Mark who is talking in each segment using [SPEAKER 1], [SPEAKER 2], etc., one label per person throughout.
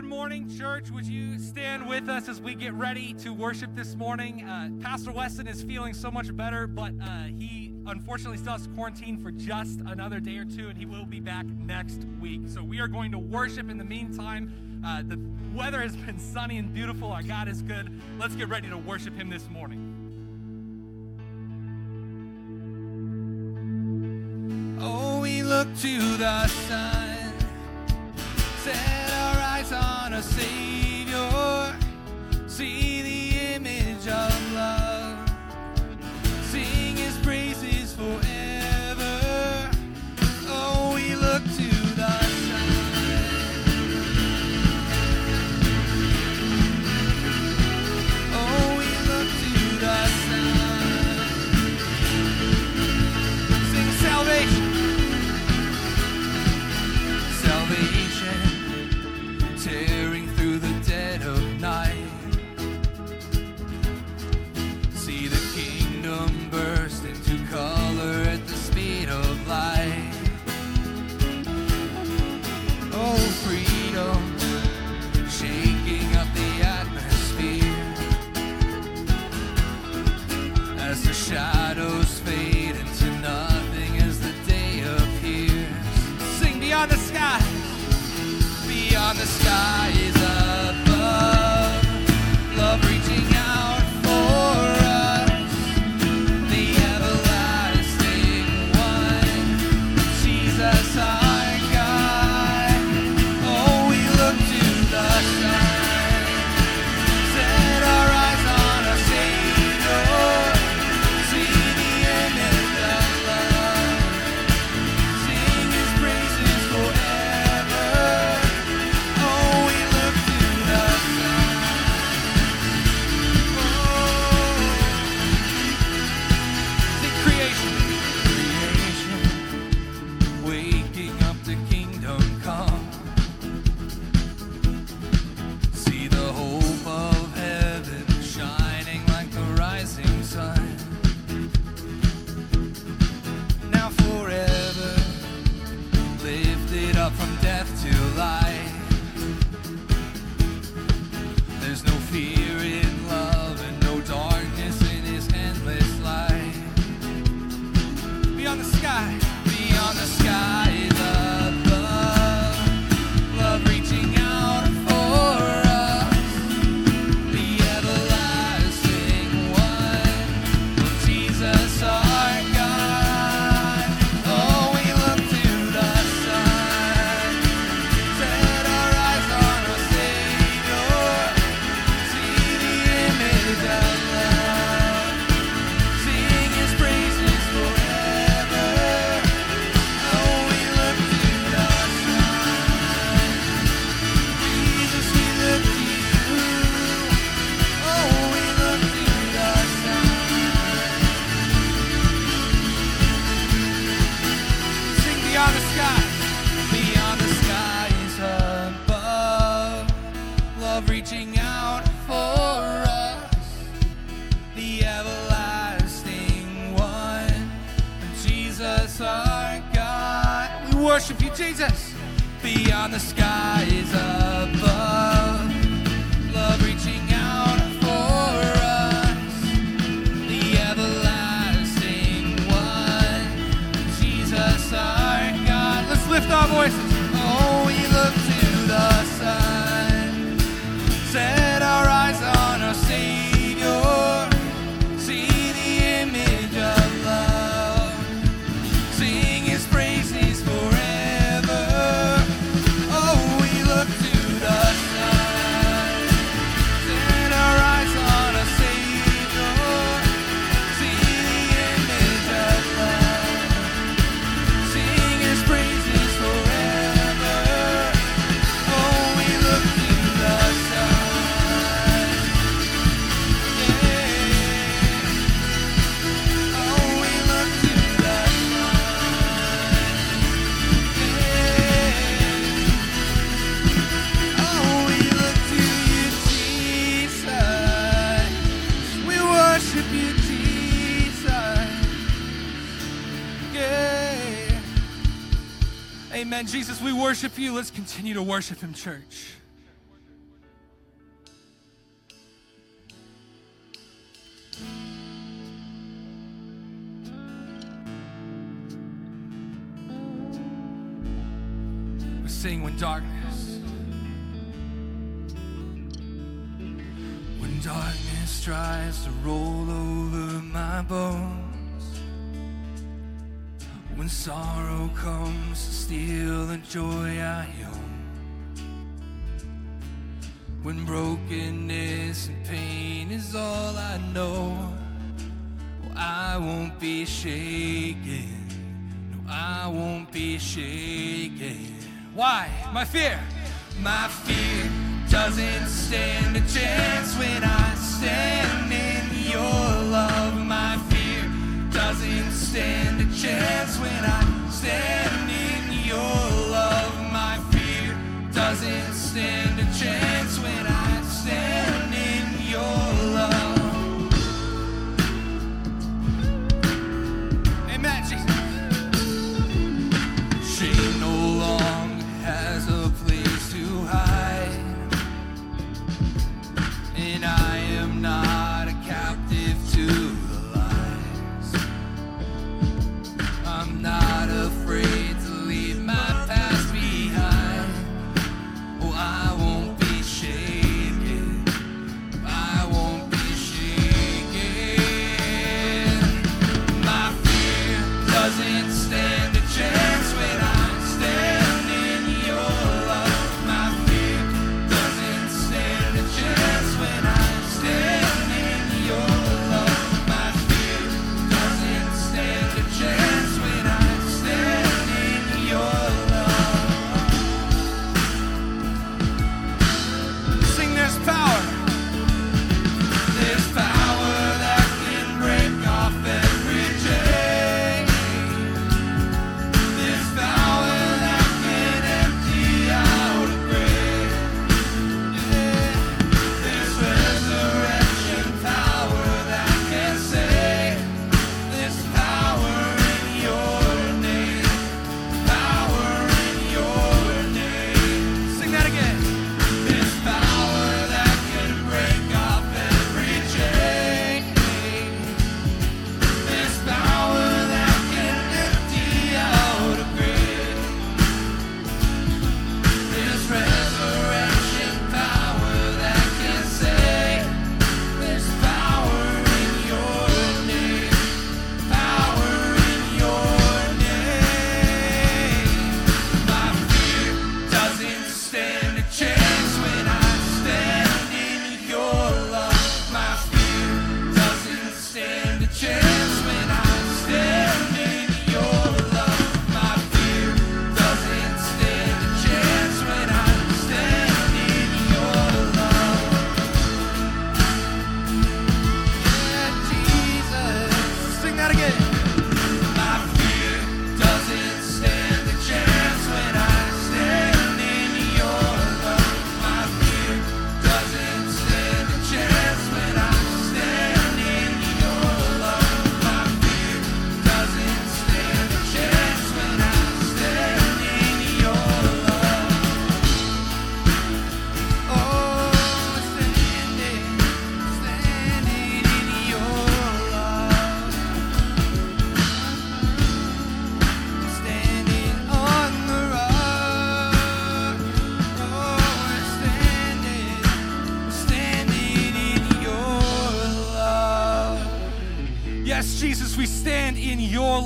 [SPEAKER 1] Good morning, church. Would you stand with us as we get ready to worship this morning? Uh, Pastor Weston is feeling so much better, but uh, he unfortunately still has to quarantine for just another day or two, and he will be back next week. So we are going to worship in the meantime. Uh, the weather has been sunny and beautiful. Our God is good. Let's get ready to worship him this morning. Oh, we look to the sun. Savior. See the worship you. Let's continue to worship Him, church. When sorrow comes to steal the joy I own. When brokenness and pain is all I know. Well, I won't be shaken. No, I won't be shaken. Why? My fear. My fear doesn't stand a chance when I stand in your love. My fear doesn't stand chance when I stand.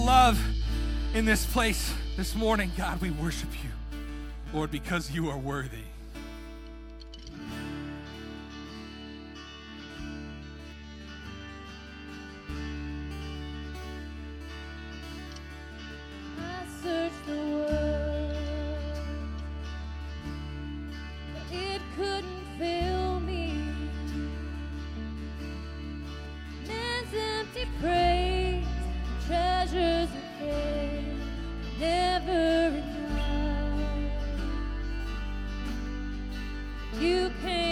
[SPEAKER 1] love in this place this morning. God, we worship you, Lord, because you are worthy.
[SPEAKER 2] You can.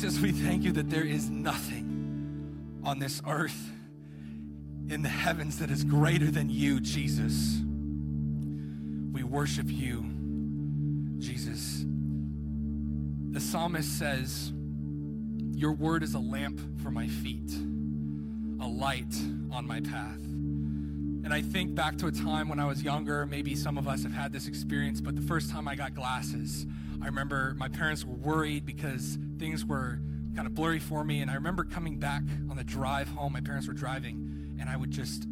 [SPEAKER 1] Jesus, we thank you that there is nothing on this earth in the heavens that is greater than you, Jesus. We worship you, Jesus. The psalmist says, Your word is a lamp for my feet, a light on my path. And I think back to a time when I was younger, maybe some of us have had this experience, but the first time I got glasses, I remember my parents were worried because things were kind of blurry for me. And I remember coming back on the drive home, my parents were driving, and I would just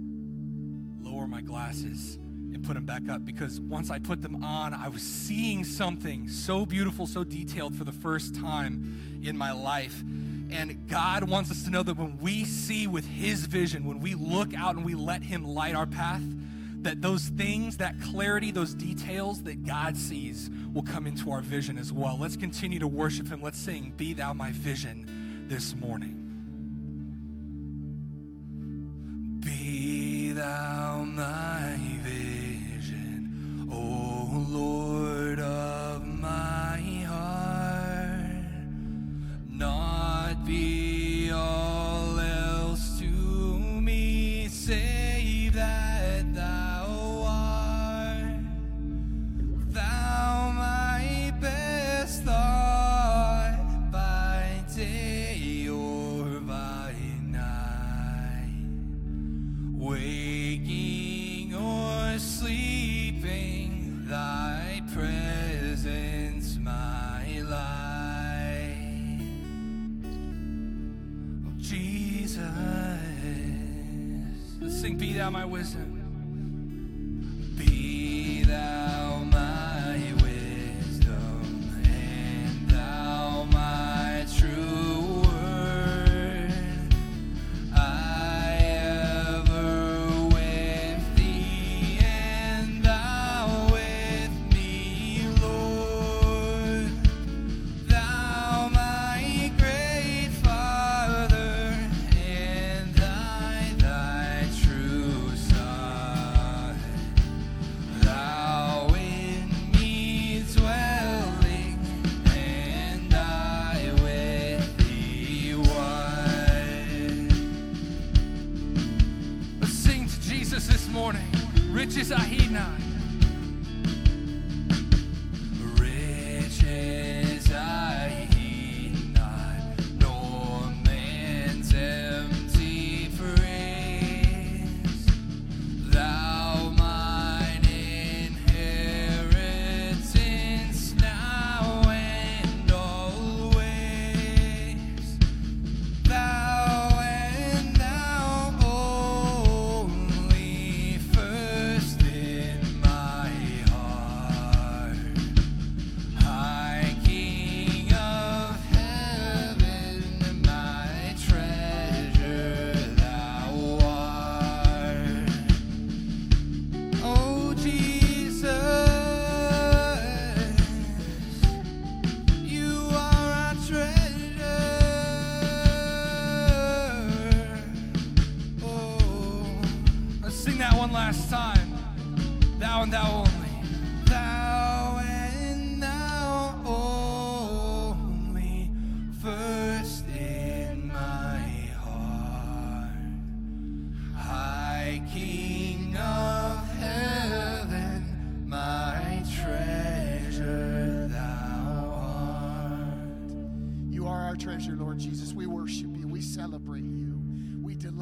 [SPEAKER 1] lower my glasses and put them back up because once I put them on, I was seeing something so beautiful, so detailed for the first time in my life. And God wants us to know that when we see with His vision, when we look out and we let Him light our path, that those things, that clarity, those details that God sees will come into our vision as well. Let's continue to worship Him. Let's sing, Be Thou My Vision this morning. Be Thou my vision, O Lord my wisdom. Riches I heed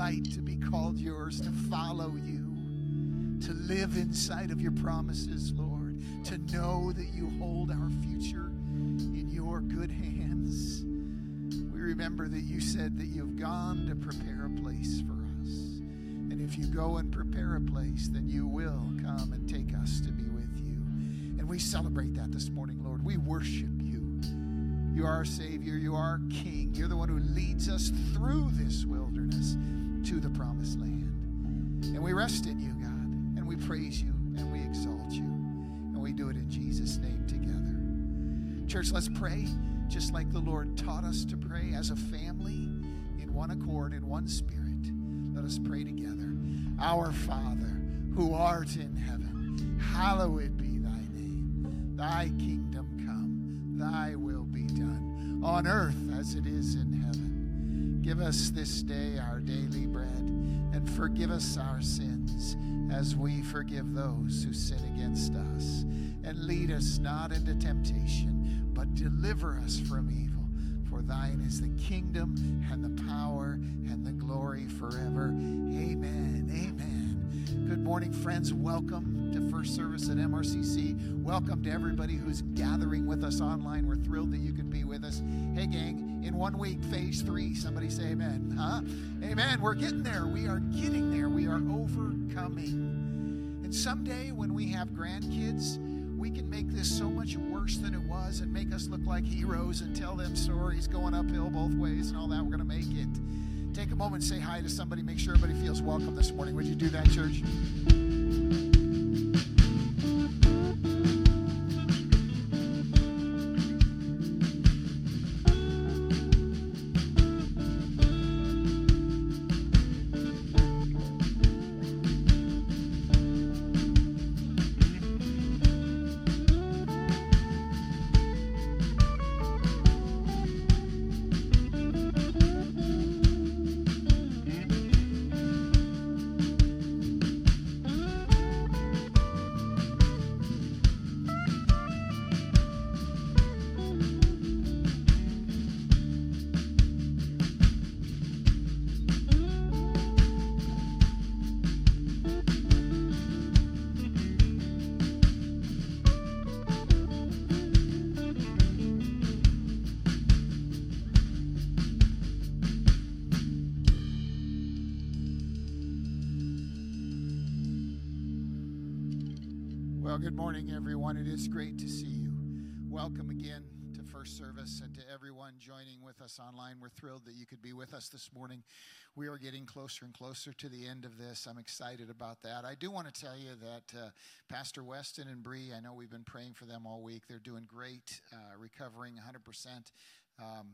[SPEAKER 3] delight to be called yours, to follow you, to live inside of your promises, Lord, to know that you hold our future in your good hands. We remember that you said that you've gone to prepare a place for us. And if you go and prepare a place, then you will come and take us to be with you. And we celebrate that this morning, Lord. We worship you. You are our Savior. You are our King. You're the one who leads us through this wilderness to the promised land. And we rest in you, God. And we praise you and we exalt you. And we do it in Jesus' name together. Church, let's pray just like the Lord taught us to pray as a family in one accord, in one spirit. Let us pray together. Our Father, who art in heaven, hallowed be thy name. Thy kingdom come, thy will be done, on earth as it is in heaven. Give us this day our daily and forgive us our sins as we forgive those who sin against us. And lead us not into temptation, but deliver us from evil. For thine is the kingdom and the power and the glory forever. Amen. Amen. Good morning, friends. Welcome to first service at MRCC. Welcome to everybody who's gathering with us online. We're thrilled that you can be with us. Hey, gang, in one week, phase three. Somebody say amen. Huh? Amen. We're getting there. We are getting there. We are overcoming. And someday when we have grandkids, we can make this so much worse than it was and make us look like heroes and tell them stories going uphill both ways and all that. We're going to make it. Take a moment say hi to somebody. Make sure everybody feels welcome this morning. Would you do that, church? Online. We're thrilled that you could be with us this morning. We are getting closer and closer to the end of this. I'm excited about that. I do want to tell you that uh, Pastor Weston and Bree, I know we've been praying for them all week. They're doing great, uh, recovering 100%. Um,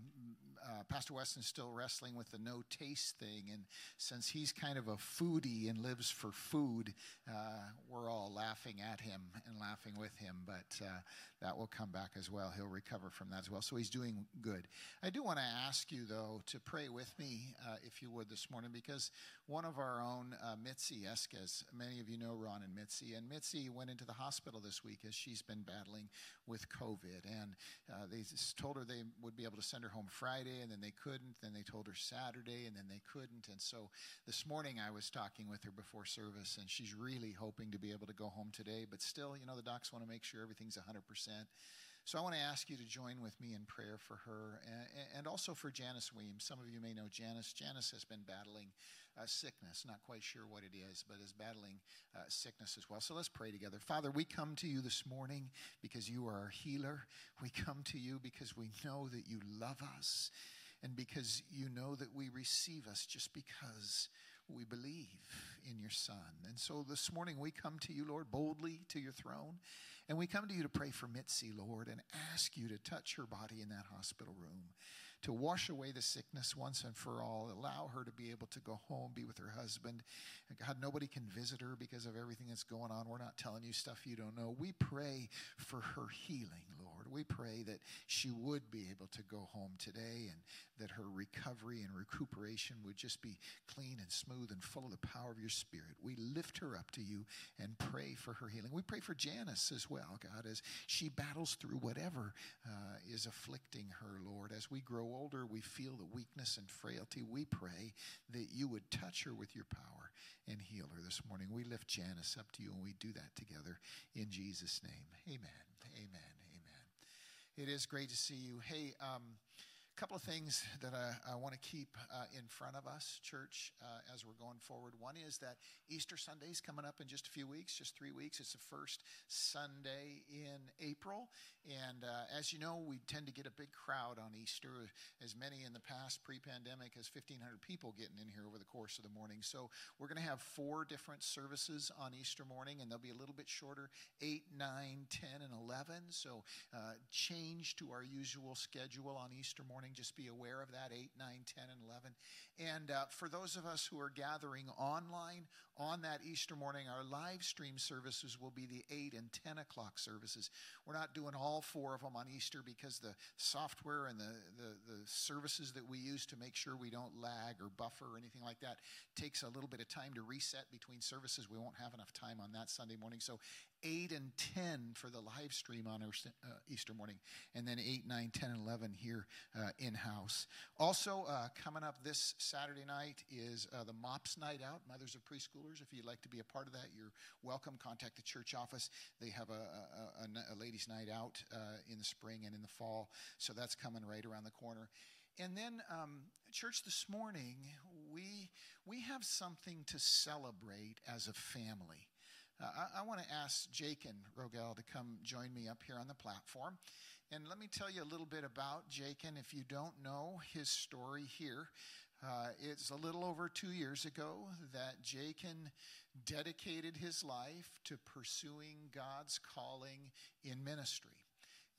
[SPEAKER 3] uh, Pastor Weston's still wrestling with the no taste thing, and since he's kind of a foodie and lives for food, uh, we're all laughing at him and laughing with him. But uh, that will come back as well. He'll recover from that as well. So he's doing good. I do want to ask you, though, to pray with me, uh, if you would, this morning, because one of our own, uh, Mitzi Esquez, many of you know Ron and Mitzi, and Mitzi went into the hospital this week as she's been battling with COVID. And uh, they told her they would be able to send her home Friday, and then they couldn't. Then they told her Saturday, and then they couldn't. And so this morning I was talking with her before service, and she's really hoping to be able to go home today. But still, you know, the docs want to make sure everything's 100%. So I want to ask you to join with me in prayer for her and, and also for Janice Weems. Some of you may know Janice. Janice has been battling uh, sickness, not quite sure what it is, but is battling uh, sickness as well. So let's pray together. Father, we come to you this morning because you are our healer. We come to you because we know that you love us and because you know that we receive us just because we believe in your Son. And so this morning we come to you, Lord, boldly to your throne. And we come to you to pray for Mitzi, Lord, and ask you to touch her body in that hospital room, to wash away the sickness once and for all, allow her to be able to go home, be with her husband. And God, nobody can visit her because of everything that's going on. We're not telling you stuff you don't know. We pray for her healing. We pray that she would be able to go home today and that her recovery and recuperation would just be clean and smooth and full of the power of your Spirit. We lift her up to you and pray for her healing. We pray for Janice as well, God, as she battles through whatever uh, is afflicting her, Lord. As we grow older, we feel the weakness and frailty. We pray that you would touch her with your power and heal her this morning. We lift Janice up to you and we do that together in Jesus' name. Amen. Amen. It is great to see you. Hey, um, couple of things that I, I want to keep uh, in front of us, church, uh, as we're going forward. One is that Easter Sunday is coming up in just a few weeks, just three weeks. It's the first Sunday in April. And uh, as you know, we tend to get a big crowd on Easter, as many in the past pre pandemic as 1,500 people getting in here over the course of the morning. So we're going to have four different services on Easter morning, and they'll be a little bit shorter 8, 9, 10, and 11. So uh, change to our usual schedule on Easter morning. Just be aware of that 8, 9, 10, and 11. And uh, for those of us who are gathering online on that Easter morning, our live stream services will be the 8 and 10 o'clock services. We're not doing all four of them on Easter because the software and the, the, the services that we use to make sure we don't lag or buffer or anything like that takes a little bit of time to reset between services. We won't have enough time on that Sunday morning. So 8 and 10 for the live stream on uh, Easter morning, and then 8, 9, 10, and 11 here uh, in house. Also, uh, coming up this Saturday night is uh, the MOPS Night Out, Mothers of Preschoolers. If you'd like to be a part of that, you're welcome. Contact the church office. They have a, a, a, a ladies' night out uh, in the spring and in the fall, so that's coming right around the corner. And then, um, church, this morning, we, we have something to celebrate as a family. Uh, I, I want to ask Jakin Rogel to come join me up here on the platform. And let me tell you a little bit about Jakin. If you don't know his story here, uh, it's a little over two years ago that Jakin dedicated his life to pursuing God's calling in ministry.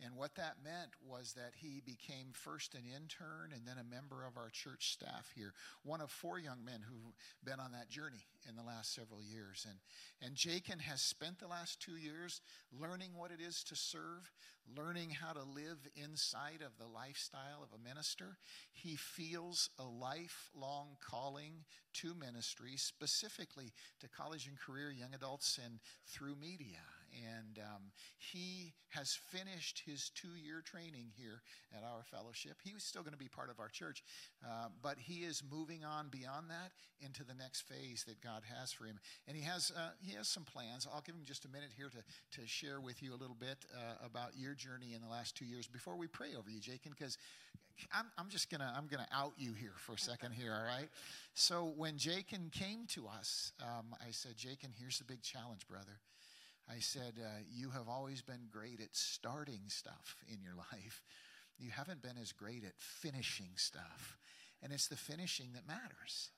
[SPEAKER 3] And what that meant was that he became first an intern and then a member of our church staff here, one of four young men who've been on that journey in the last several years. And, and Jakin has spent the last two years learning what it is to serve, learning how to live inside of the lifestyle of a minister. He feels a lifelong calling to ministry, specifically to college and career young adults and through media and um, he has finished his two year training here at our fellowship. He was still going to be part of our church, uh, but he is moving on beyond that into the next phase that God has for him. And he has, uh, he has some plans. I'll give him just a minute here to, to share with you a little bit uh, about your journey in the last two years before we pray over you, Jakin, because I'm, I'm just gonna I'm gonna out you here for a second here, all right? So when Jakin came to us, um, I said, Jakin, here's the big challenge, brother. I said, uh, You have always been great at starting stuff in your life. You haven't been as great at finishing stuff. And it's the finishing that matters.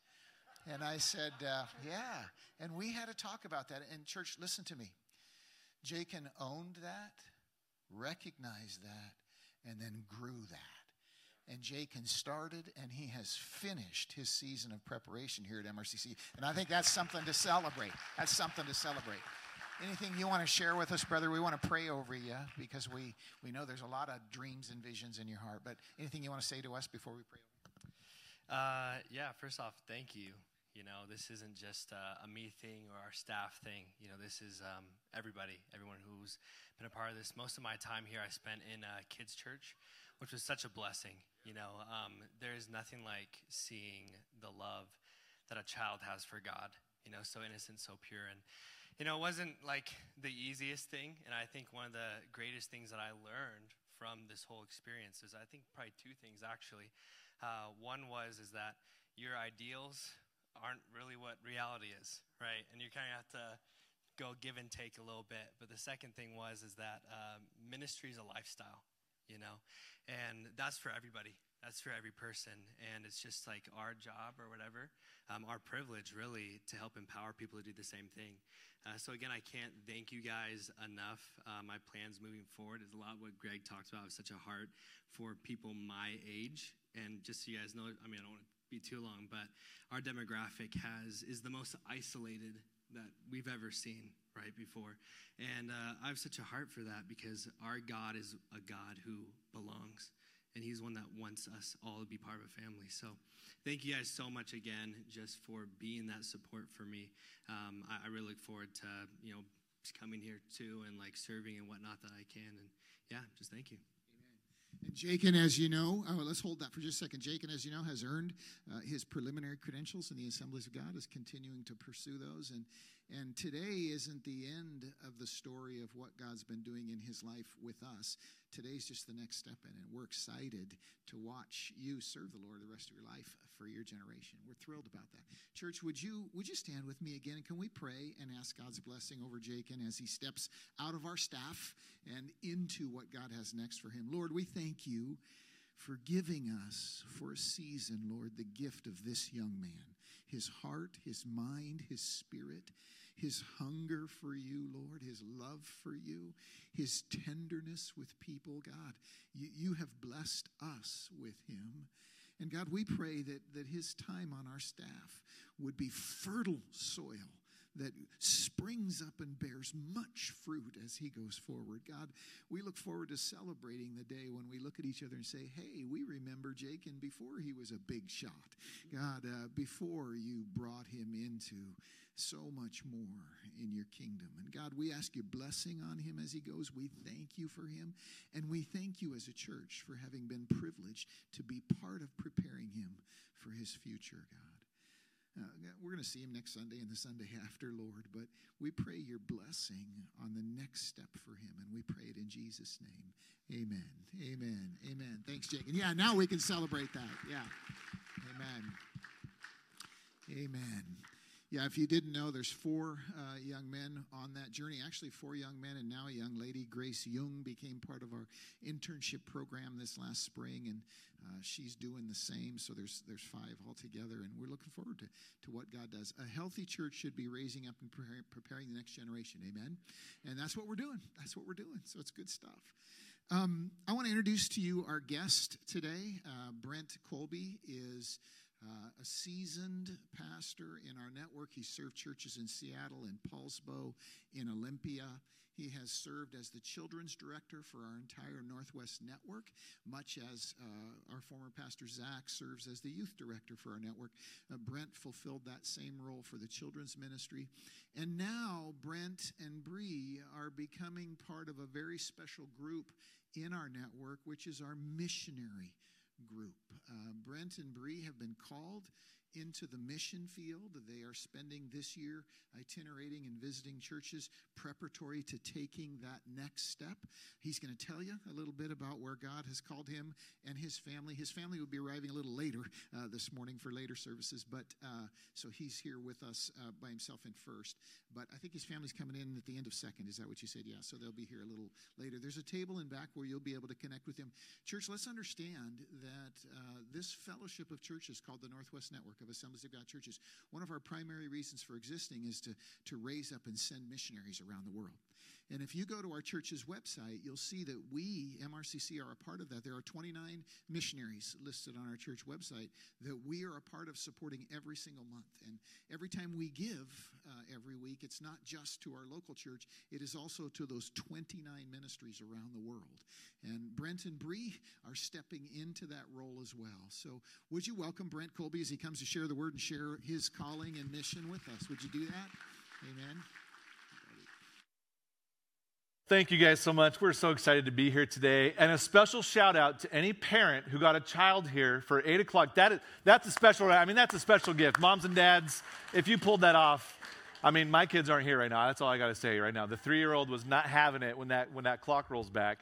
[SPEAKER 3] And I said, uh, Yeah. And we had to talk about that. And, church, listen to me. Jakin owned that, recognized that, and then grew that. And Jakin started and he has finished his season of preparation here at MRCC. And I think that's something to celebrate. That's something to celebrate. Anything you want to share with us, brother? We want to pray over you because we, we know there's a lot of dreams and visions in your heart. But anything you want to say to us before we pray?
[SPEAKER 4] Uh, yeah, first off, thank you. You know, this isn't just uh, a me thing or our staff thing. You know, this is um, everybody, everyone who's been a part of this. Most of my time here I spent in uh, kids' church, which was such a blessing. You know, um, there is nothing like seeing the love that a child has for God. You know, so innocent, so pure, and you know, it wasn't like the easiest thing. And I think one of the greatest things that I learned from this whole experience is I think probably two things actually. Uh, one was is that your ideals aren't really what reality is, right? And you kind of have to go give and take a little bit. But the second thing was is that um, ministry is a lifestyle, you know, and that's for everybody. That's for every person, and it's just like our job or whatever, um, our privilege really to help empower people to do the same thing. Uh, so again, I can't thank you guys enough. Uh, my plans moving forward is a lot what Greg talked about. With such a heart for people my age, and just so you guys know, I mean, I don't want to be too long, but our demographic has is the most isolated that we've ever seen right before, and uh, I have such a heart for that because our God is a God who belongs and he's one that wants us all to be part of a family. So thank you guys so much again just for being that support for me. Um, I, I, really look forward to, you know, coming here too and like serving and whatnot that I can. And yeah, just thank you.
[SPEAKER 3] And Jakin, as you know, oh, let's hold that for just a second. Jakin, as you know, has earned uh, his preliminary credentials in the Assemblies of God, is continuing to pursue those. And, and today isn't the end of the story of what God's been doing in his life with us. Today's just the next step in it. We're excited to watch you serve the Lord the rest of your life for your generation. We're thrilled about that. Church, would you would you stand with me again? And can we pray and ask God's blessing over Jakin as he steps out of our staff and into what God has next for him? Lord, we thank you for giving us for a season, Lord, the gift of this young man. His heart, his mind, his spirit, his hunger for you, Lord, his love for you, his tenderness with people. God, you, you have blessed us with him. And God, we pray that, that his time on our staff would be fertile soil that springs up and bears much fruit as he goes forward. God, we look forward to celebrating the day when we look at each other and say, hey, we remember Jakin before he was a big shot. God, uh, before you brought him into so much more in your kingdom. And God, we ask your blessing on him as he goes. We thank you for him. And we thank you as a church for having been privileged to be part of preparing him for his future, God. Uh, we're going to see him next Sunday and the Sunday after, Lord, but we pray your blessing on the next step for him, and we pray it in Jesus' name. Amen. Amen. Amen. Thanks, Jake. And yeah, now we can celebrate that. Yeah. Amen. Amen. Yeah, if you didn't know, there's four uh, young men on that journey. Actually, four young men and now a young lady. Grace Jung became part of our internship program this last spring, and uh, she's doing the same. So there's there's five altogether, and we're looking forward to, to what God does. A healthy church should be raising up and preparing, preparing the next generation. Amen. And that's what we're doing. That's what we're doing. So it's good stuff. Um, I want to introduce to you our guest today. Uh, Brent Colby is uh, a seasoned pastor in our network. He served churches in Seattle in Poulsbo, in Olympia. He has served as the children's director for our entire Northwest network, much as uh, our former pastor Zach serves as the youth director for our network. Uh, Brent fulfilled that same role for the children's ministry. And now Brent and Bree are becoming part of a very special group in our network, which is our missionary group. Uh, Brent and Bree have been called into the mission field. They are spending this year itinerating and visiting churches preparatory to taking that next step. He's going to tell you a little bit about where God has called him and his family. His family will be arriving a little later uh, this morning for later services, but uh, so he's here with us uh, by himself in first. But I think his family's coming in at the end of second. Is that what you said? Yeah, so they'll be here a little later. There's a table in back where you'll be able to connect with him. Church, let's understand that uh, this fellowship of churches called the Northwest Network of Assemblies of God churches, one of our primary reasons for existing is to, to raise up and send missionaries around the world. And if you go to our church's website, you'll see that we, MRCC, are a part of that. There are 29 missionaries listed on our church website that we are a part of supporting every single month. And every time we give uh, every week, it's not just to our local church, it is also to those 29 ministries around the world. And Brent and Bree are stepping into that role as well. So, would you welcome Brent Colby as he comes to share the word and share his calling and mission with us? Would you do that? Amen.
[SPEAKER 5] Thank you guys so much. We're so excited to be here today. And a special shout out to any parent who got a child here for 8 o'clock. That is, that's a special, I mean, that's a special gift. Moms and dads, if you pulled that off, I mean, my kids aren't here right now. That's all I got to say right now. The three year old was not having it when that, when that clock rolls back.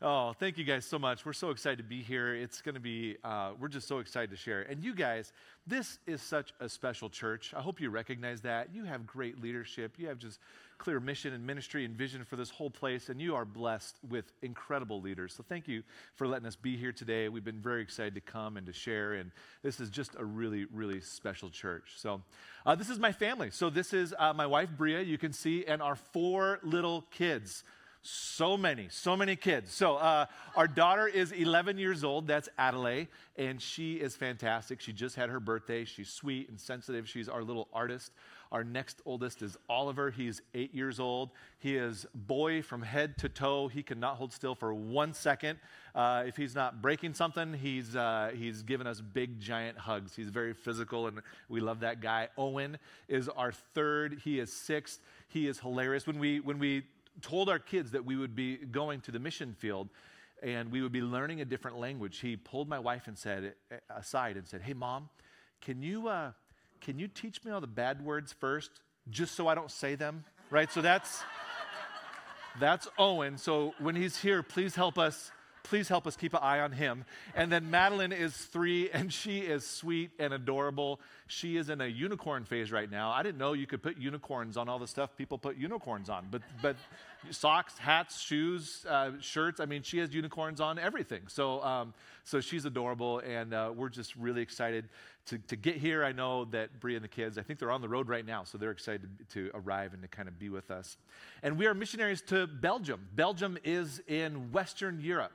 [SPEAKER 5] Oh, thank you guys so much. We're so excited to be here. It's going to be, uh, we're just so excited to share. And you guys, this is such a special church. I hope you recognize that. You have great leadership. You have just clear mission and ministry and vision for this whole place, and you are blessed with incredible leaders. So thank you for letting us be here today. We've been very excited to come and to share, and this is just a really, really special church. So uh, this is my family. So this is uh, my wife, Bria, you can see, and our four little kids. So many, so many kids. So, uh, our daughter is 11 years old. That's Adelaide, and she is fantastic. She just had her birthday. She's sweet and sensitive. She's our little artist. Our next oldest is Oliver. He's eight years old. He is boy from head to toe. He cannot hold still for one second. Uh, if he's not breaking something, he's, uh, he's given us big, giant hugs. He's very physical, and we love that guy. Owen is our third. He is sixth. He is hilarious. When we, when we told our kids that we would be going to the mission field, and we would be learning a different language. He pulled my wife and said aside and said, "Hey, mom, can you uh, can you teach me all the bad words first, just so I don't say them? Right? So that's That's Owen. So when he's here, please help us. Please help us keep an eye on him. And then Madeline is three, and she is sweet and adorable. She is in a unicorn phase right now. I didn't know you could put unicorns on all the stuff people put unicorns on, but but socks, hats, shoes, uh, shirts. I mean, she has unicorns on everything. So um, so she's adorable, and uh, we're just really excited to, to get here. I know that Bria and the kids, I think they're on the road right now, so they're excited to, to arrive and to kind of be with us. And we are missionaries to Belgium. Belgium is in Western Europe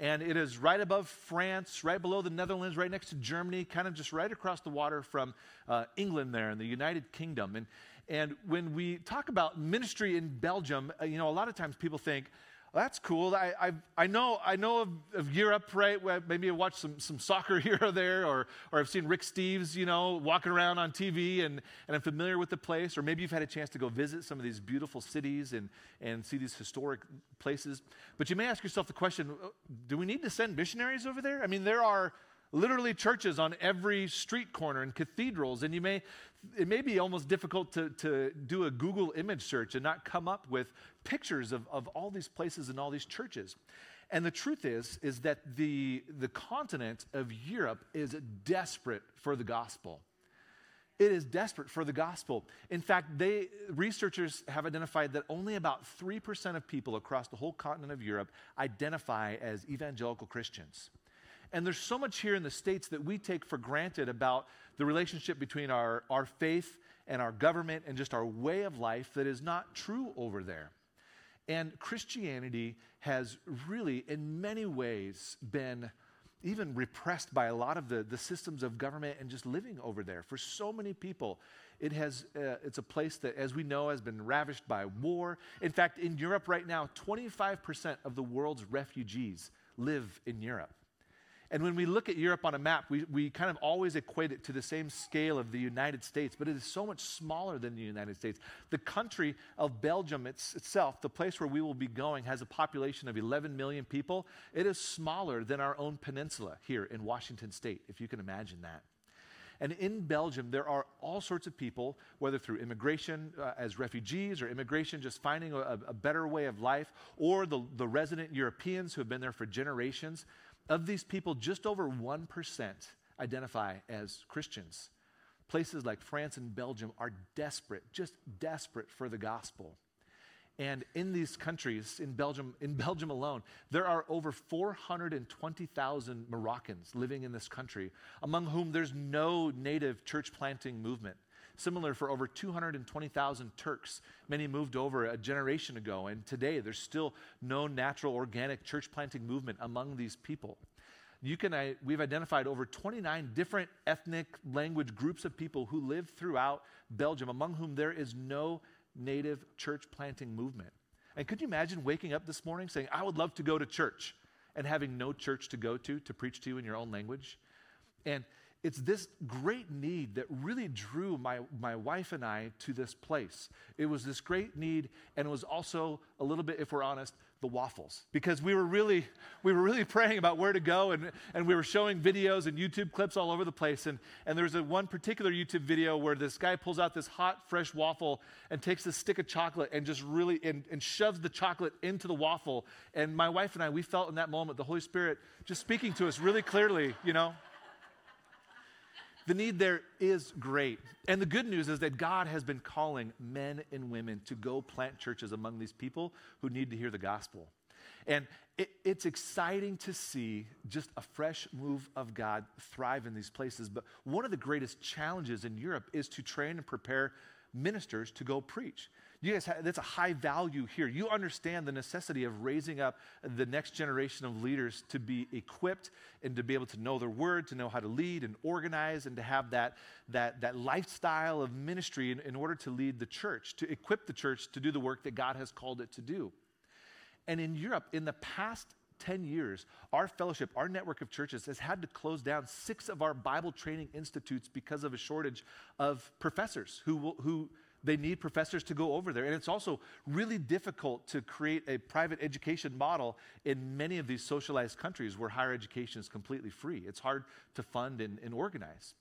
[SPEAKER 5] and it is right above France, right below the Netherlands, right next to Germany, kind of just right across the water from uh, England there in the United Kingdom. And, and when we talk about ministry in Belgium, uh, you know, a lot of times people think, that's cool. I, I, I know, I know of, of Europe, right? Maybe I watched some, some soccer here or there, or, or I've seen Rick Steves, you know, walking around on TV and, and I'm familiar with the place. Or maybe you've had a chance to go visit some of these beautiful cities and, and see these historic places. But you may ask yourself the question uh, do we need to send missionaries over there? I mean, there are literally churches on every street corner and cathedrals and you may it may be almost difficult to, to do a google image search and not come up with pictures of, of all these places and all these churches and the truth is is that the, the continent of europe is desperate for the gospel it is desperate for the gospel. In fact, they, researchers have identified that only about 3% of people across the whole continent of Europe identify as evangelical Christians. And there's so much here in the States that we take for granted about the relationship between our, our faith and our government and just our way of life that is not true over there. And Christianity has really, in many ways, been even repressed by a lot of the, the systems of government and just living over there. For so many people, it has, uh, it's a place that, as we know, has been ravished by war. In fact, in Europe right now, 25% of the world's refugees live in Europe. And when we look at Europe on a map, we, we kind of always equate it to the same scale of the United States, but it is so much smaller than the United States. The country of Belgium it's, itself, the place where we will be going, has a population of 11 million people. It is smaller than our own peninsula here in Washington state, if you can imagine that. And in Belgium, there are all sorts of people, whether through immigration uh, as refugees or immigration just finding a, a better way of life, or the, the resident Europeans who have been there for generations. Of these people, just over 1% identify as Christians. Places like France and Belgium are desperate, just desperate for the gospel. And in these countries, in Belgium, in Belgium alone, there are over 420,000 Moroccans living in this country, among whom there's no native church planting movement. Similar for over 220,000 Turks. Many moved over a generation ago, and today there's still no natural organic church planting movement among these people. You can, uh, we've identified over 29 different ethnic language groups of people who live throughout Belgium, among whom there is no native church planting movement. And could you imagine waking up this morning saying, I would love to go to church, and having no church to go to to preach to you in your own language? And it's this great need that really drew my, my wife and I to this place. It was this great need, and it was also a little bit, if we're honest, the waffles. Because we were really, we were really praying about where to go, and, and we were showing videos and YouTube clips all over the place. And, and there's a one particular YouTube video where this guy pulls out this hot, fresh waffle and takes a stick of chocolate and just really and, and shoves the chocolate into the waffle. And my wife and I, we felt in that moment the Holy Spirit just speaking to us really clearly, you know. The need there is great. And the good news is that God has been calling men and women to go plant churches among these people who need to hear the gospel. And it, it's exciting to see just a fresh move of God thrive in these places. But one of the greatest challenges in Europe is to train and prepare ministers to go preach. You guys, have, that's a high value here. You understand the necessity of raising up the next generation of leaders to be equipped and to be able to know their word, to know how to lead and organize, and to have that, that, that lifestyle of ministry in, in order to lead the church, to equip the church to do the work that God has called it to do. And in Europe, in the past 10 years, our fellowship, our network of churches has had to close down six of our Bible training institutes because of a shortage of professors who, who they need professors to go over there. And it's also really difficult to create a private education model in many of these socialized countries where higher education is completely free. It's hard to fund and, and organize.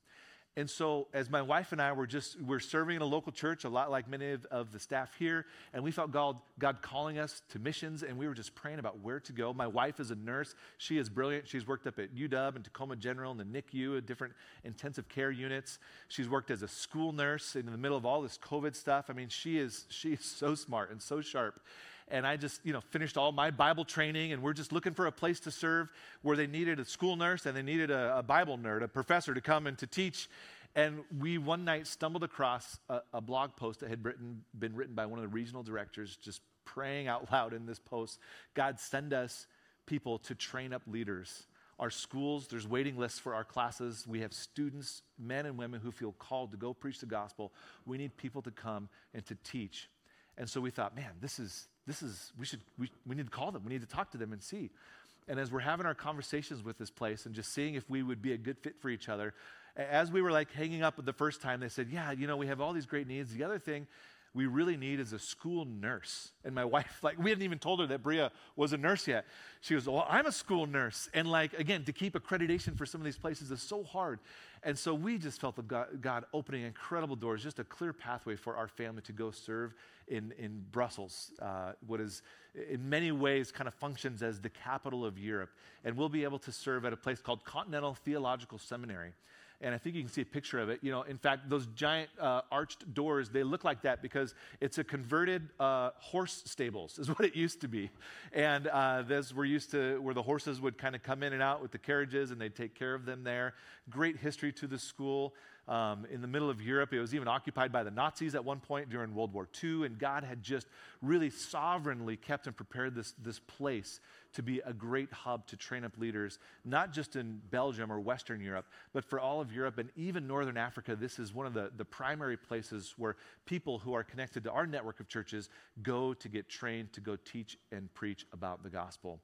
[SPEAKER 5] And so, as my wife and I were just, we're serving in a local church, a lot like many of, of, the staff here, and we felt God, God calling us to missions, and we were just praying about where to go. My wife is a nurse. She is brilliant. She's worked up at UW and Tacoma General and the NICU, different intensive care units. She's worked as a school nurse in the middle of all this COVID stuff. I mean, she is, she is so smart and so sharp and I just, you know, finished all my Bible training, and we're just looking for a place to serve where they needed a school nurse and they needed a, a Bible nerd, a professor to come and to teach. And we one night stumbled across a, a blog post that had written, been written by one of the regional directors, just praying out loud in this post God, send us people to train up leaders. Our schools, there's waiting lists for our classes. We have students, men and women, who feel called to go preach the gospel. We need people to come and to teach. And so we thought, man, this is, this is, we should, we, we need to call them. We need to talk to them and see. And as we're having our conversations with this place and just seeing if we would be a good fit for each other, as we were like hanging up the first time, they said, yeah, you know, we have all these great needs. The other thing we really need is a school nurse. And my wife, like, we hadn't even told her that Bria was a nurse yet. She goes, Well, I'm a school nurse. And, like, again, to keep accreditation for some of these places is so hard. And so we just felt God, God opening incredible doors, just a clear pathway for our family to go serve in, in Brussels, uh, what is in many ways kind of functions as the capital of Europe. And we'll be able to serve at a place called Continental Theological Seminary. And I think you can see a picture of it. You know, in fact, those giant uh, arched doors, they look like that because it's a converted uh, horse stables, is what it used to be. And uh, this, we're used to where the horses would kind of come in and out with the carriages and they'd take care of them there. Great history to the school. Um, in the middle of Europe. It was even occupied by the Nazis at one point during World War II, and God had just really sovereignly kept and prepared this, this place to be a great hub to train up leaders, not just in Belgium or Western Europe, but for all of Europe and even Northern Africa. This is one of the, the primary places where people who are connected to our network of churches go to get trained to go teach and preach about the gospel.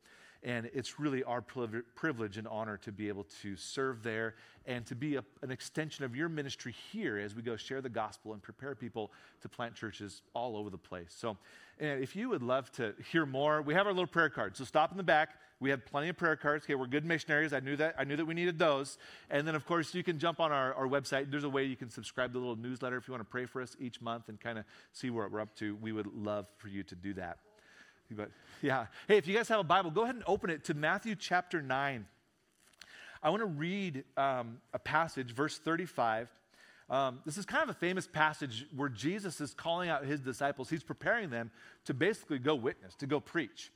[SPEAKER 5] And it's really our privilege and honor to be able to serve there and to be a, an extension of your ministry here as we go share the gospel and prepare people to plant churches all over the place. So, and if you would love to hear more, we have our little prayer cards. So, stop in the back. We have plenty of prayer cards. Okay, we're good missionaries. I knew that. I knew that we needed those. And then, of course, you can jump on our, our website. There's a way you can subscribe to the little newsletter if you want to pray for us each month and kind of see what we're up to. We would love for you to do that. But yeah. Hey, if you guys have a Bible, go ahead and open it to Matthew chapter 9. I want to read um, a passage, verse 35. Um, this is kind of a famous passage where Jesus is calling out his disciples. He's preparing them to basically go witness, to go preach.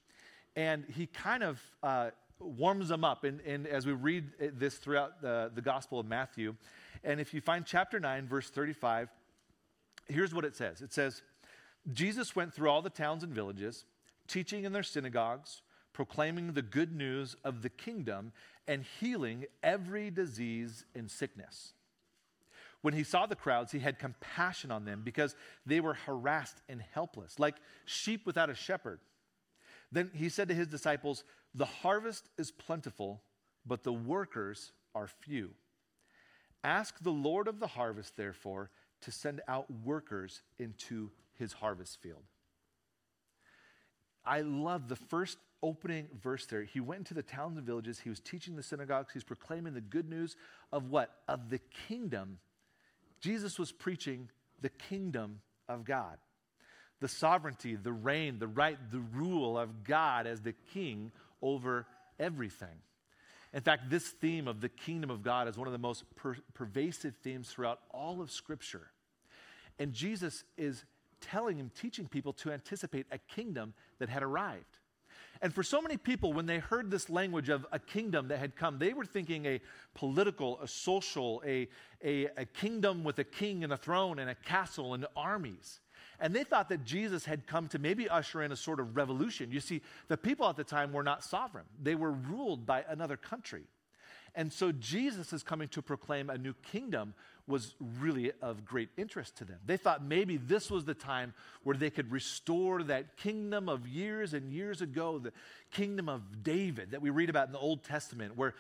[SPEAKER 5] And he kind of uh, warms them up. And, and, as we read this throughout the, the Gospel of Matthew, and if you find chapter 9, verse 35, here's what it says it says, Jesus went through all the towns and villages teaching in their synagogues, proclaiming the good news of the kingdom, and healing every disease and sickness. When he saw the crowds, he had compassion on them because they were harassed and helpless, like sheep without a shepherd. Then he said to his disciples, The harvest is plentiful, but the workers are few. Ask the Lord of the harvest, therefore, to send out workers into his harvest field. I love the first opening verse there. He went into the towns and villages. He was teaching the synagogues. He's proclaiming the good news of what? Of the kingdom. Jesus was preaching the kingdom of God. The sovereignty, the reign, the right, the rule of God as the king over everything. In fact, this theme of the kingdom of God is one of the most per- pervasive themes throughout all of Scripture. And Jesus is telling him, teaching people to anticipate a kingdom that had arrived. And for so many people, when they heard this language of a kingdom that had come, they were thinking a political, a social, a, a, a, kingdom with a king and a throne and a castle and armies. And they thought that Jesus had come to maybe usher in a sort of revolution. You see, the people at the time were not sovereign, they were ruled by another country. And so Jesus is coming to proclaim a new kingdom was really of great interest to them. They thought maybe this was the time where they could restore that kingdom of years and years ago, the kingdom of David that we read about in the Old Testament, where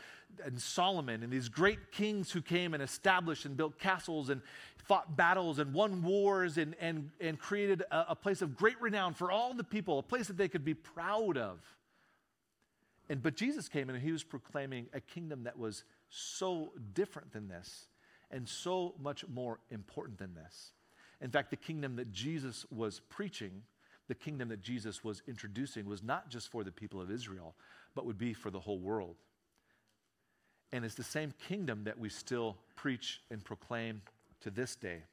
[SPEAKER 5] and Solomon and these great kings who came and established and built castles and fought battles and won wars and, and, and created a, a place of great renown for all the people, a place that they could be proud of. And but Jesus came and he was proclaiming a kingdom that was so different than this and so much more important than this. In fact, the kingdom that Jesus was preaching, the kingdom that Jesus was introducing, was not just for the people of Israel, but would be for the whole world. And it's the same kingdom that we still preach and proclaim to this day.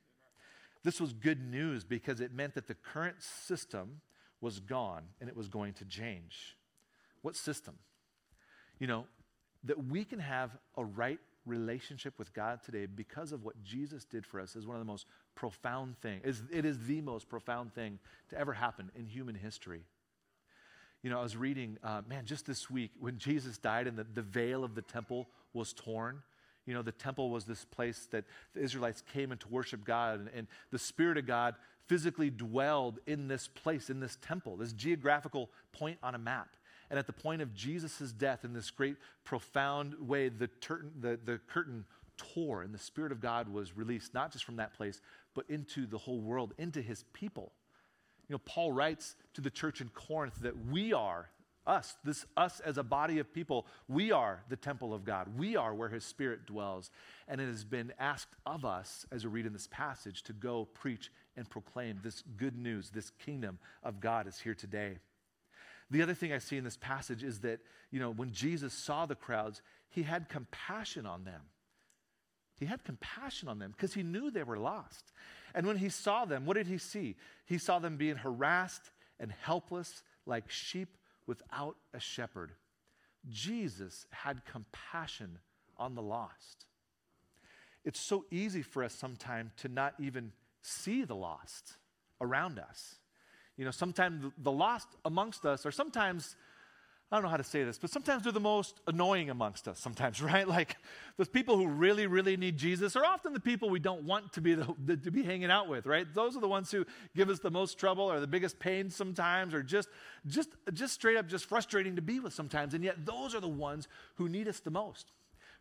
[SPEAKER 5] This was good news because it meant that the current system was gone and it was going to change. What system? You know, that we can have a right relationship with God today because of what Jesus did for us is one of the most profound things. It is the most profound thing to ever happen in human history. You know, I was reading, uh, man, just this week when Jesus died and the, the veil of the temple was torn. You know, the temple was this place that the Israelites came in to worship God, and, and the Spirit of God physically dwelled in this place, in this temple, this geographical point on a map. And at the point of Jesus' death, in this great, profound way, the, tur- the, the curtain tore and the Spirit of God was released, not just from that place, but into the whole world, into his people. You know, Paul writes to the church in Corinth that we are, us, this us as a body of people, we are the temple of God. We are where his spirit dwells. And it has been asked of us, as we read in this passage, to go preach and proclaim this good news, this kingdom of God is here today. The other thing I see in this passage is that, you know, when Jesus saw the crowds, he had compassion on them. He had compassion on them because he knew they were lost. And when he saw them, what did he see? He saw them being harassed and helpless like sheep without a shepherd. Jesus had compassion on the lost. It's so easy for us sometimes to not even see the lost around us. You know, sometimes the lost amongst us are sometimes, I don't know how to say this, but sometimes they're the most annoying amongst us, sometimes, right? Like those people who really, really need Jesus are often the people we don't want to be, the, the, to be hanging out with, right? Those are the ones who give us the most trouble or the biggest pain sometimes or just, just, just straight up just frustrating to be with sometimes. And yet those are the ones who need us the most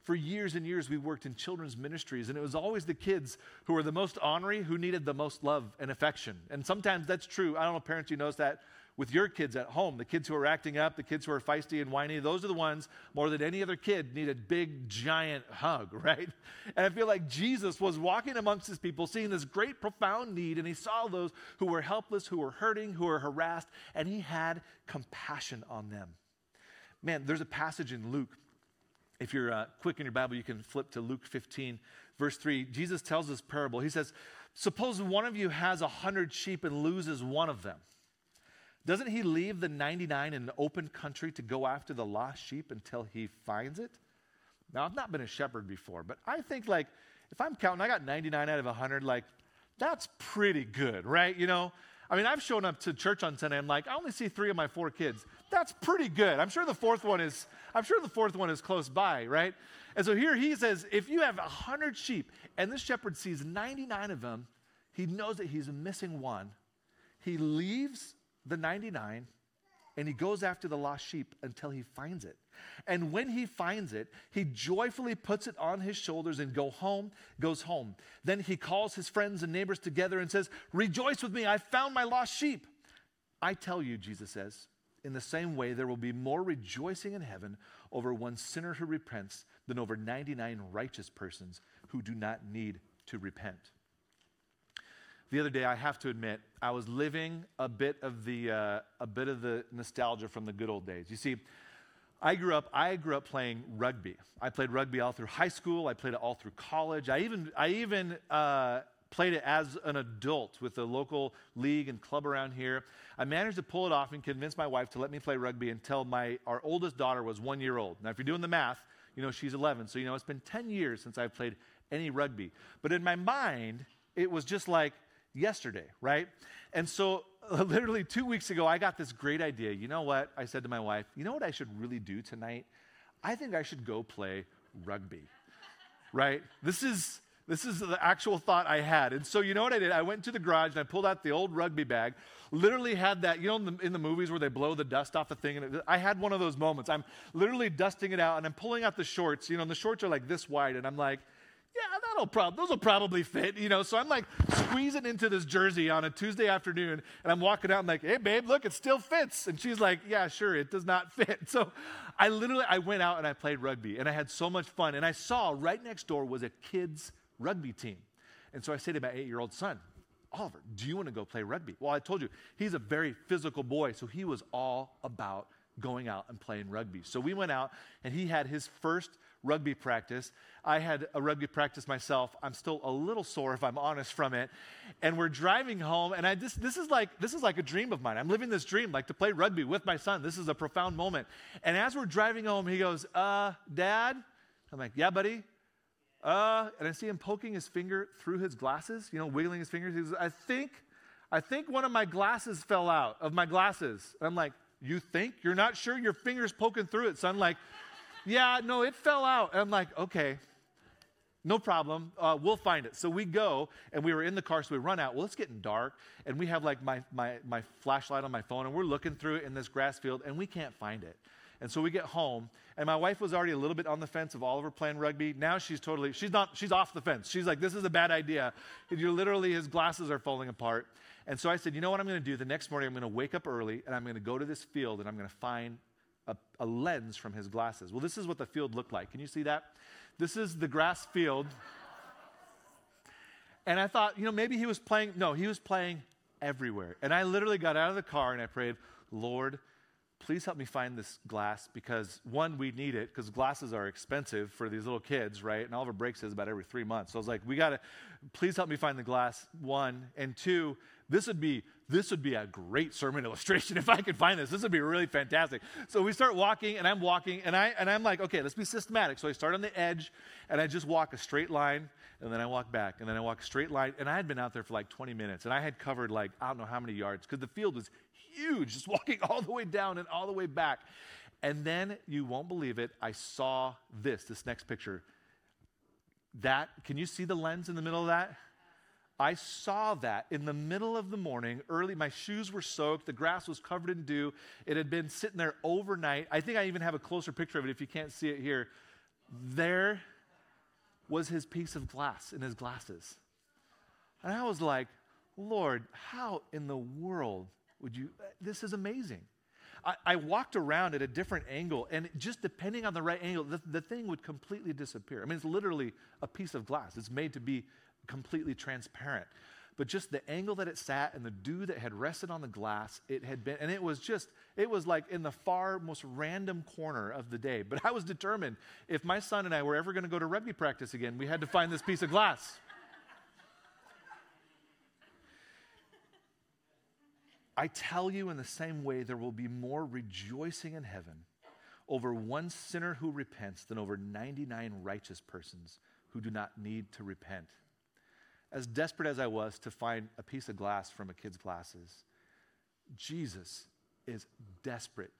[SPEAKER 5] for years and years we worked in children's ministries and it was always the kids who were the most ornery who needed the most love and affection. And sometimes that's true. I don't know parents you notice that with your kids at home the kids who are acting up the kids who are feisty and whiny those are the ones more than any other kid need a big giant hug right? And i feel like jesus was walking amongst his people seeing this great profound need and he saw those who were helpless who were hurting who were harassed and he had compassion on them. Man there's a passage in luke if you're uh, quick in your Bible, you can flip to Luke 15, verse 3. Jesus tells this parable. He says, Suppose one of you has a hundred sheep and loses one of them. Doesn't he leave the 99 in an open country to go after the lost sheep until he finds it? Now, I've not been a shepherd before, but I think, like, if I'm counting, I got 99 out of 100, like, that's pretty good, right? You know, I mean, I've shown up to church on Sunday. I'm like, I only see three of my four kids. That's pretty good. I'm sure the fourth one is. I'm sure the fourth one is close by, right? And so here he says, if you have hundred sheep and this shepherd sees 99 of them, he knows that he's missing one. He leaves the 99 and he goes after the lost sheep until he finds it. And when he finds it, he joyfully puts it on his shoulders and go home, goes home. Then he calls his friends and neighbors together and says, "Rejoice with me, I found my lost sheep." I tell you, Jesus says, in the same way there will be more rejoicing in heaven over one sinner who repents than over 99 righteous persons who do not need to repent. The other day, I have to admit, I was living a bit of the uh, a bit of the nostalgia from the good old days. You see, I grew up I grew up playing rugby. I played rugby all through high school. I played it all through college. I even I even uh, played it as an adult with the local league and club around here. I managed to pull it off and convince my wife to let me play rugby until my our oldest daughter was one year old. Now, if you're doing the math, you know she's 11. So you know it's been 10 years since I've played any rugby. But in my mind, it was just like yesterday, right? And so, literally two weeks ago, I got this great idea. You know what? I said to my wife, you know what I should really do tonight? I think I should go play rugby, right? This is. This is the actual thought I had. And so, you know what I did? I went to the garage and I pulled out the old rugby bag, literally had that, you know, in the, in the movies where they blow the dust off the thing. And it, I had one of those moments. I'm literally dusting it out and I'm pulling out the shorts. You know, and the shorts are like this wide. And I'm like, yeah, that'll prob- those will probably fit, you know. So I'm like squeezing into this jersey on a Tuesday afternoon, and I'm walking out and like, hey, babe, look, it still fits. And she's like, yeah, sure, it does not fit. So I literally I went out and I played rugby, and I had so much fun. And I saw right next door was a kids rugby team. And so I say to my eight year old son, Oliver, do you want to go play rugby? Well, I told you, he's a very physical boy, so he was all about going out and playing rugby. So we went out, and he had his first rugby practice. I had a rugby practice myself. I'm still a little sore, if I'm honest, from it. And we're driving home, and I this this is like this is like a dream of mine. I'm living this dream, like to play rugby with my son. This is a profound moment. And as we're driving home, he goes, "Uh, Dad." I'm like, "Yeah, buddy." Uh, and I see him poking his finger through his glasses, you know, wiggling his fingers. He goes, I think, I think one of my glasses fell out of my glasses. And I'm like, you think? You're not sure? Your finger's poking through it, son. Like, yeah, no, it fell out. And I'm like, okay, no problem. Uh, we'll find it. So we go, and we were in the car, so we run out. Well, it's getting dark, and we have like my, my, my flashlight on my phone, and we're looking through it in this grass field, and we can't find it. And so we get home, and my wife was already a little bit on the fence of Oliver playing rugby. Now she's totally, she's not, she's off the fence. She's like, this is a bad idea. You're literally, his glasses are falling apart. And so I said, you know what I'm going to do? The next morning, I'm going to wake up early, and I'm going to go to this field, and I'm going to find a, a lens from his glasses. Well, this is what the field looked like. Can you see that? This is the grass field. And I thought, you know, maybe he was playing. No, he was playing everywhere. And I literally got out of the car and I prayed, Lord, please help me find this glass because one, we need it because glasses are expensive for these little kids, right? And Oliver breaks his about every three months. So I was like, we got to, please help me find the glass, one. And two, this would be this would be a great sermon illustration if I could find this. This would be really fantastic. So we start walking, and I'm walking, and I and I'm like, okay, let's be systematic. So I start on the edge, and I just walk a straight line, and then I walk back, and then I walk a straight line, and I had been out there for like 20 minutes, and I had covered like I don't know how many yards because the field was huge, just walking all the way down and all the way back. And then you won't believe it, I saw this, this next picture. That, can you see the lens in the middle of that? I saw that in the middle of the morning, early. My shoes were soaked. The grass was covered in dew. It had been sitting there overnight. I think I even have a closer picture of it if you can't see it here. There was his piece of glass in his glasses. And I was like, Lord, how in the world would you? This is amazing. I, I walked around at a different angle, and just depending on the right angle, the, the thing would completely disappear. I mean, it's literally a piece of glass. It's made to be completely transparent. But just the angle that it sat and the dew that had rested on the glass, it had been, and it was just, it was like in the far most random corner of the day. But I was determined if my son and I were ever going to go to rugby practice again, we had to find this piece of glass. I tell you, in the same way, there will be more rejoicing in heaven over one sinner who repents than over 99 righteous persons who do not need to repent. As desperate as I was to find a piece of glass from a kid's glasses, Jesus is desperate,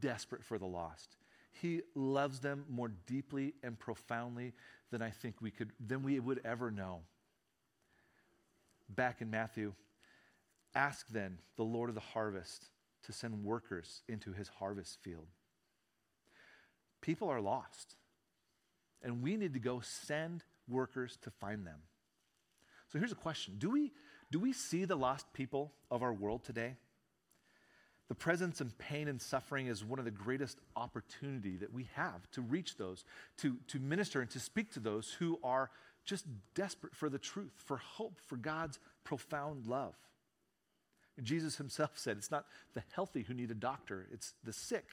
[SPEAKER 5] desperate for the lost. He loves them more deeply and profoundly than I think we could, than we would ever know. Back in Matthew, ask then the Lord of the harvest to send workers into his harvest field. People are lost, and we need to go send workers to find them. So here's a question Do we, do we see the lost people of our world today? The presence and pain and suffering is one of the greatest opportunity that we have to reach those, to, to minister and to speak to those who are just desperate for the truth, for hope, for God's profound love. Jesus himself said, It's not the healthy who need a doctor, it's the sick.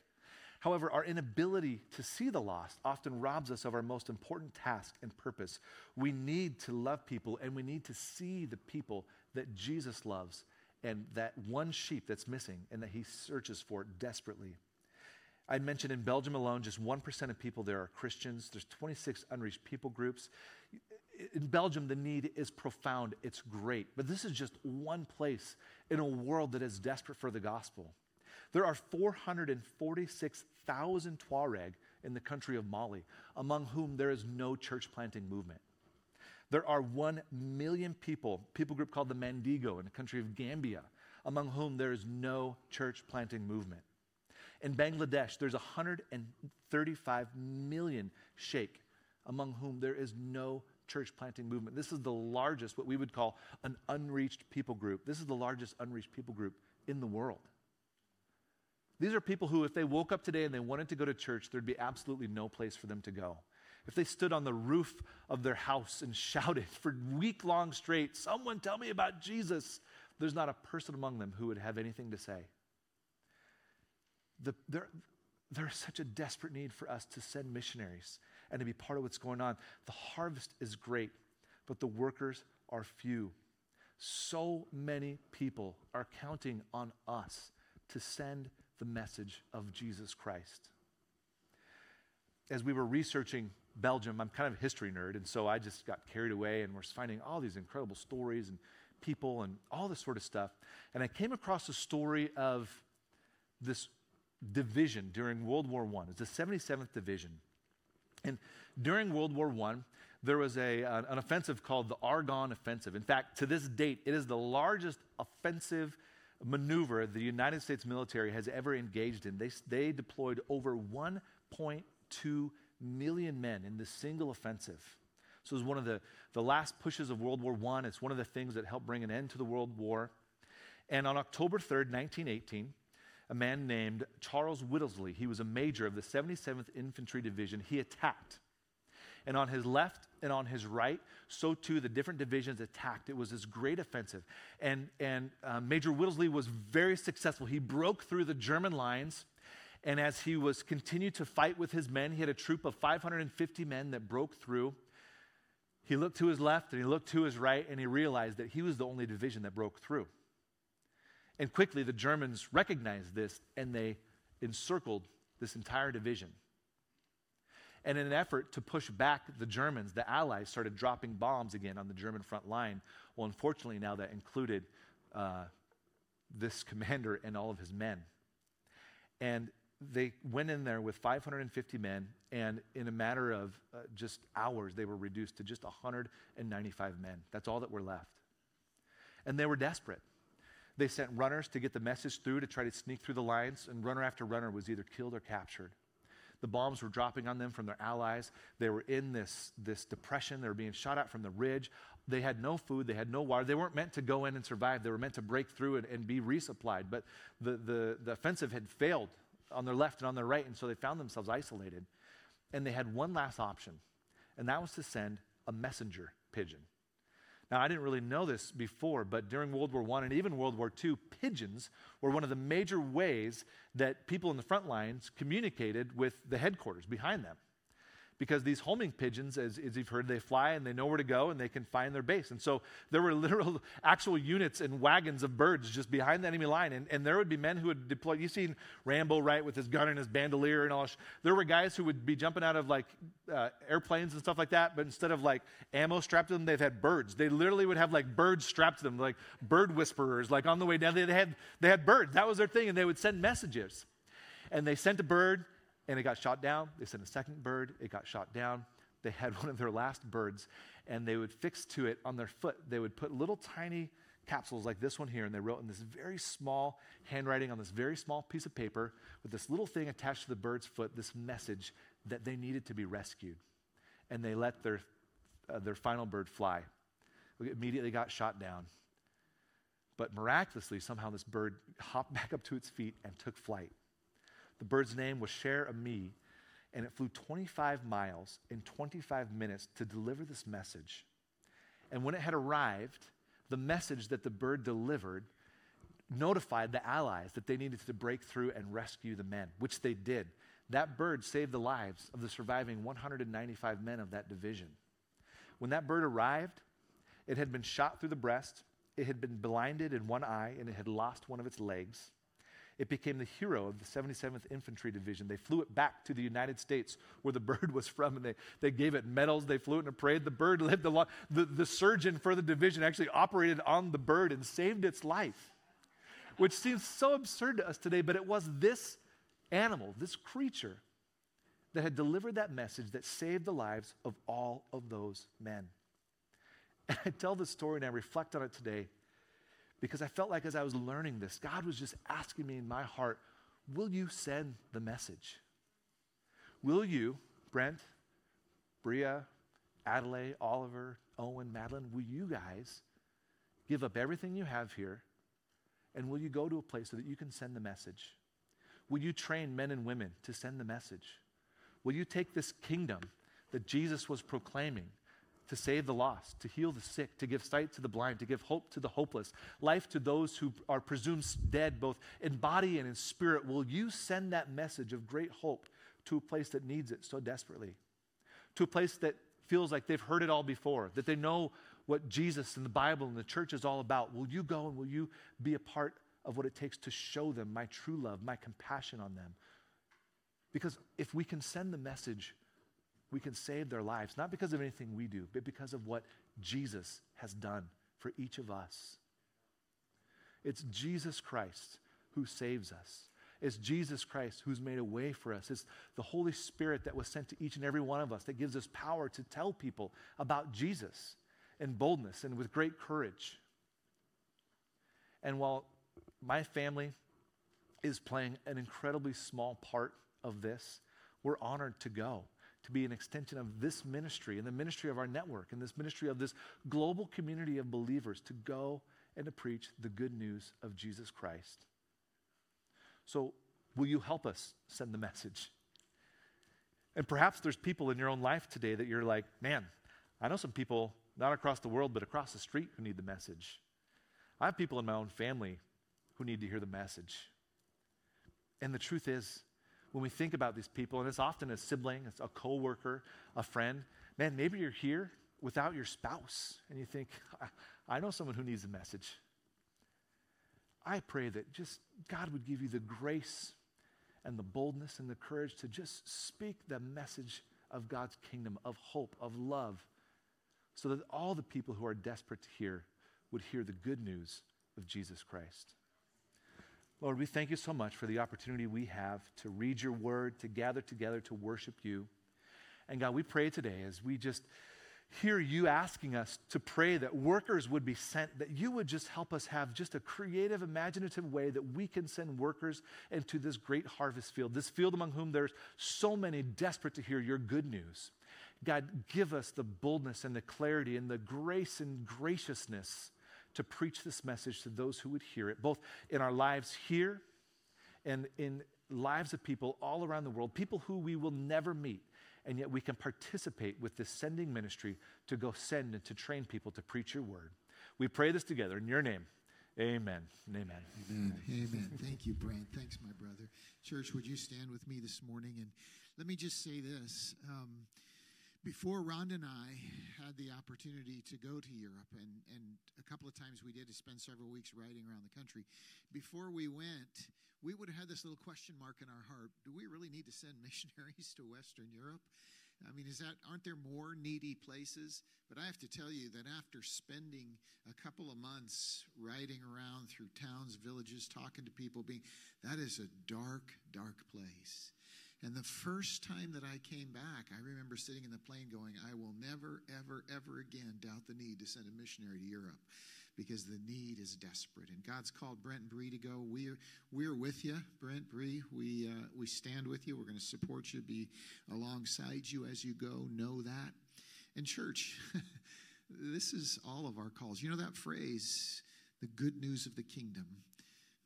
[SPEAKER 5] However, our inability to see the lost often robs us of our most important task and purpose. We need to love people and we need to see the people that Jesus loves and that one sheep that's missing and that he searches for desperately. I mentioned in Belgium alone, just 1% of people there are Christians. There's 26 unreached people groups. In Belgium, the need is profound. It's great. But this is just one place in a world that is desperate for the gospel. There are 446,000 Tuareg in the country of Mali, among whom there is no church planting movement. There are 1 million people, people group called the Mandingo in the country of Gambia, among whom there is no church planting movement. In Bangladesh, there's 135 million Sheikh, among whom there is no church planting movement. This is the largest, what we would call an unreached people group. This is the largest unreached people group in the world. These are people who, if they woke up today and they wanted to go to church, there'd be absolutely no place for them to go. if they stood on the roof of their house and shouted for week long straight, Someone tell me about Jesus, there's not a person among them who would have anything to say. The, there, there's such a desperate need for us to send missionaries and to be part of what's going on. The harvest is great, but the workers are few. So many people are counting on us to send the message of Jesus Christ. As we were researching Belgium, I'm kind of a history nerd, and so I just got carried away and was finding all these incredible stories and people and all this sort of stuff. And I came across a story of this division during World War I. It's the 77th Division. And during World War I, there was a, an offensive called the Argonne Offensive. In fact, to this date, it is the largest offensive maneuver the United States military has ever engaged in. They, they deployed over 1.2 million men in this single offensive. So it was one of the, the last pushes of World War I. It's one of the things that helped bring an end to the World War. And on October 3rd, 1918, a man named Charles Whittlesey, he was a major of the 77th Infantry Division, he attacked. And on his left and on his right, so too the different divisions attacked. It was this great offensive. And, and uh, Major Whittlesey was very successful. He broke through the German lines. And as he was continued to fight with his men, he had a troop of 550 men that broke through. He looked to his left and he looked to his right, and he realized that he was the only division that broke through. And quickly, the Germans recognized this and they encircled this entire division. And in an effort to push back the Germans, the Allies started dropping bombs again on the German front line. Well, unfortunately, now that included uh, this commander and all of his men. And they went in there with 550 men, and in a matter of uh, just hours, they were reduced to just 195 men. That's all that were left. And they were desperate. They sent runners to get the message through to try to sneak through the lines, and runner after runner was either killed or captured. The bombs were dropping on them from their allies. They were in this, this depression. They were being shot at from the ridge. They had no food. They had no water. They weren't meant to go in and survive. They were meant to break through and, and be resupplied. But the, the, the offensive had failed on their left and on their right, and so they found themselves isolated. And they had one last option, and that was to send a messenger pigeon. Now, I didn't really know this before, but during World War I and even World War II, pigeons were one of the major ways that people in the front lines communicated with the headquarters behind them because these homing pigeons, as, as, you've heard, they fly and they know where to go and they can find their base. And so there were literal actual units and wagons of birds just behind the enemy line. And, and there would be men who would deploy. You've seen Rambo, right, with his gun and his bandolier and all. There were guys who would be jumping out of like uh, airplanes and stuff like that, but instead of like ammo strapped to them, they've had birds. They literally would have like birds strapped to them, like bird whisperers, like on the way down. They, they had, they had birds. That was their thing. And they would send messages. And they sent a bird and it got shot down. They sent a second bird, it got shot down. They had one of their last birds, and they would fix to it on their foot. They would put little tiny capsules like this one here, and they wrote in this very small handwriting on this very small piece of paper with this little thing attached to the bird's foot, this message that they needed to be rescued. And they let their, uh, their final bird fly. It immediately got shot down. But miraculously, somehow this bird hopped back up to its feet and took flight. The bird's name was Cher Ami, and it flew 25 miles in 25 minutes to deliver this message. And when it had arrived, the message that the bird delivered notified the Allies that they needed to break through and rescue the men, which they did. That bird saved the lives of the surviving 195 men of that division. When that bird arrived, it had been shot through the breast, it had been blinded in one eye, and it had lost one of its legs. It became the hero of the 77th Infantry Division. They flew it back to the United States where the bird was from, and they, they gave it medals. They flew it in a parade. The bird lived a lot. The, the surgeon for the division actually operated on the bird and saved its life, which seems so absurd to us today, but it was this animal, this creature, that had delivered that message that saved the lives of all of those men. And I tell this story and I reflect on it today because I felt like as I was learning this, God was just asking me in my heart, Will you send the message? Will you, Brent, Bria, Adelaide, Oliver, Owen, Madeline, will you guys give up everything you have here and will you go to a place so that you can send the message? Will you train men and women to send the message? Will you take this kingdom that Jesus was proclaiming to save the lost, to heal the sick, to give sight to the blind, to give hope to the hopeless, life to those who are presumed dead, both in body and in spirit, will you send that message of great hope to a place that needs it so desperately? To a place that feels like they've heard it all before, that they know what Jesus and the Bible and the church is all about. Will you go and will you be a part of what it takes to show them my true love, my compassion on them? Because if we can send the message, we can save their lives, not because of anything we do, but because of what Jesus has done for each of us. It's Jesus Christ who saves us. It's Jesus Christ who's made a way for us. It's the Holy Spirit that was sent to each and every one of us that gives us power to tell people about Jesus in boldness and with great courage. And while my family is playing an incredibly small part of this, we're honored to go, to be an extension of this ministry and the ministry of our network and this ministry of this global community of believers to go and to preach the good news of Jesus Christ. So, will you help us send the message? And perhaps there's people in your own life today that you're like, man, I know some people, not across the world, but across the street, who need the message. I have people in my own family who need to hear the message. And the truth is, when we think about these people, and it's often a sibling, it's a coworker, a friend, man, maybe you're here without your spouse, and you think, I know someone who needs a message. I pray that just God would give you the grace and the boldness and the courage to just speak the message of God's kingdom, of hope, of love, so that all the people who are desperate to hear would hear the good news of Jesus Christ. Lord, we thank you so much for the opportunity we have to read your word, to gather together to worship you. And God, we pray today as we just hear you asking us to pray that workers would be sent, that you would just help us have just a creative, imaginative way that we can send workers into this great harvest field, this field among whom there's so many desperate to hear your good news. God, give us the boldness and the clarity and the grace and graciousness to preach this message to those who would hear it, both in our lives here and in lives of people all around the world, people who we will never meet. And yet we can participate with this sending ministry to go send and to train people to preach your word. We pray this together in your name. Amen. Amen.
[SPEAKER 3] Amen. Amen. Thank you, Brent. Thanks, my brother. Church, would you stand with me this morning? And let me just say this. Um, before Rhonda and I had the opportunity to go to Europe, and, and a couple of times we did to spend several weeks riding around the country, before we went, we would have had this little question mark in our heart do we really need to send missionaries to Western Europe? I mean, is that aren't there more needy places? But I have to tell you that after spending a couple of months riding around through towns, villages, talking to people, being that is a dark, dark place. And the first time that I came back, I remember sitting in the plane going, I will never, ever, ever again doubt the need to send a missionary to Europe because the need is desperate. And God's called Brent and Bree to go. We're, we're with you, Brent, Bree. We, uh, we stand with you. We're going to support you, be alongside you as you go. Know that. And, church, this is all of our calls. You know that phrase, the good news of the kingdom,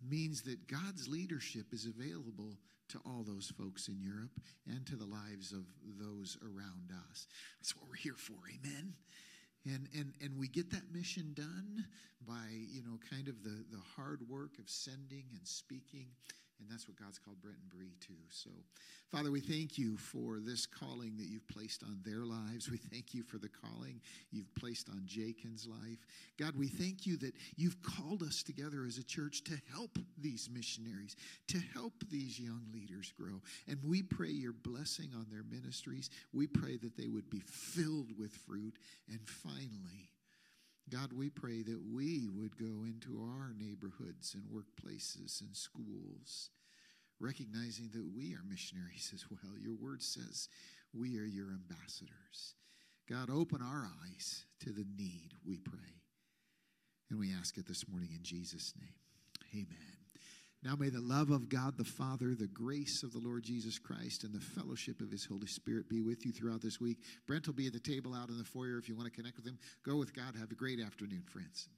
[SPEAKER 3] means that God's leadership is available to all those folks in Europe and to the lives of those around us. That's what we're here for, amen. And, and, and we get that mission done by, you know, kind of the, the hard work of sending and speaking. And that's what God's called Brent and Bree too. So, Father, we thank you for this calling that you've placed on their lives. We thank you for the calling you've placed on Jakin's life. God, we thank you that you've called us together as a church to help these missionaries, to help these young leaders grow. And we pray your blessing on their ministries. We pray that they would be filled with fruit. And finally, God, we pray that we would go into our neighborhoods and workplaces and schools, recognizing that we are missionaries as well. Your word says we are your ambassadors. God, open our eyes to the need, we pray. And we ask it this morning in Jesus' name. Amen. Now may the love of God the Father, the grace of the Lord Jesus Christ, and the fellowship of his Holy Spirit be with you throughout this week. Brent will be at the table out in the foyer if you want to connect with him. Go with God. Have a great afternoon, friends.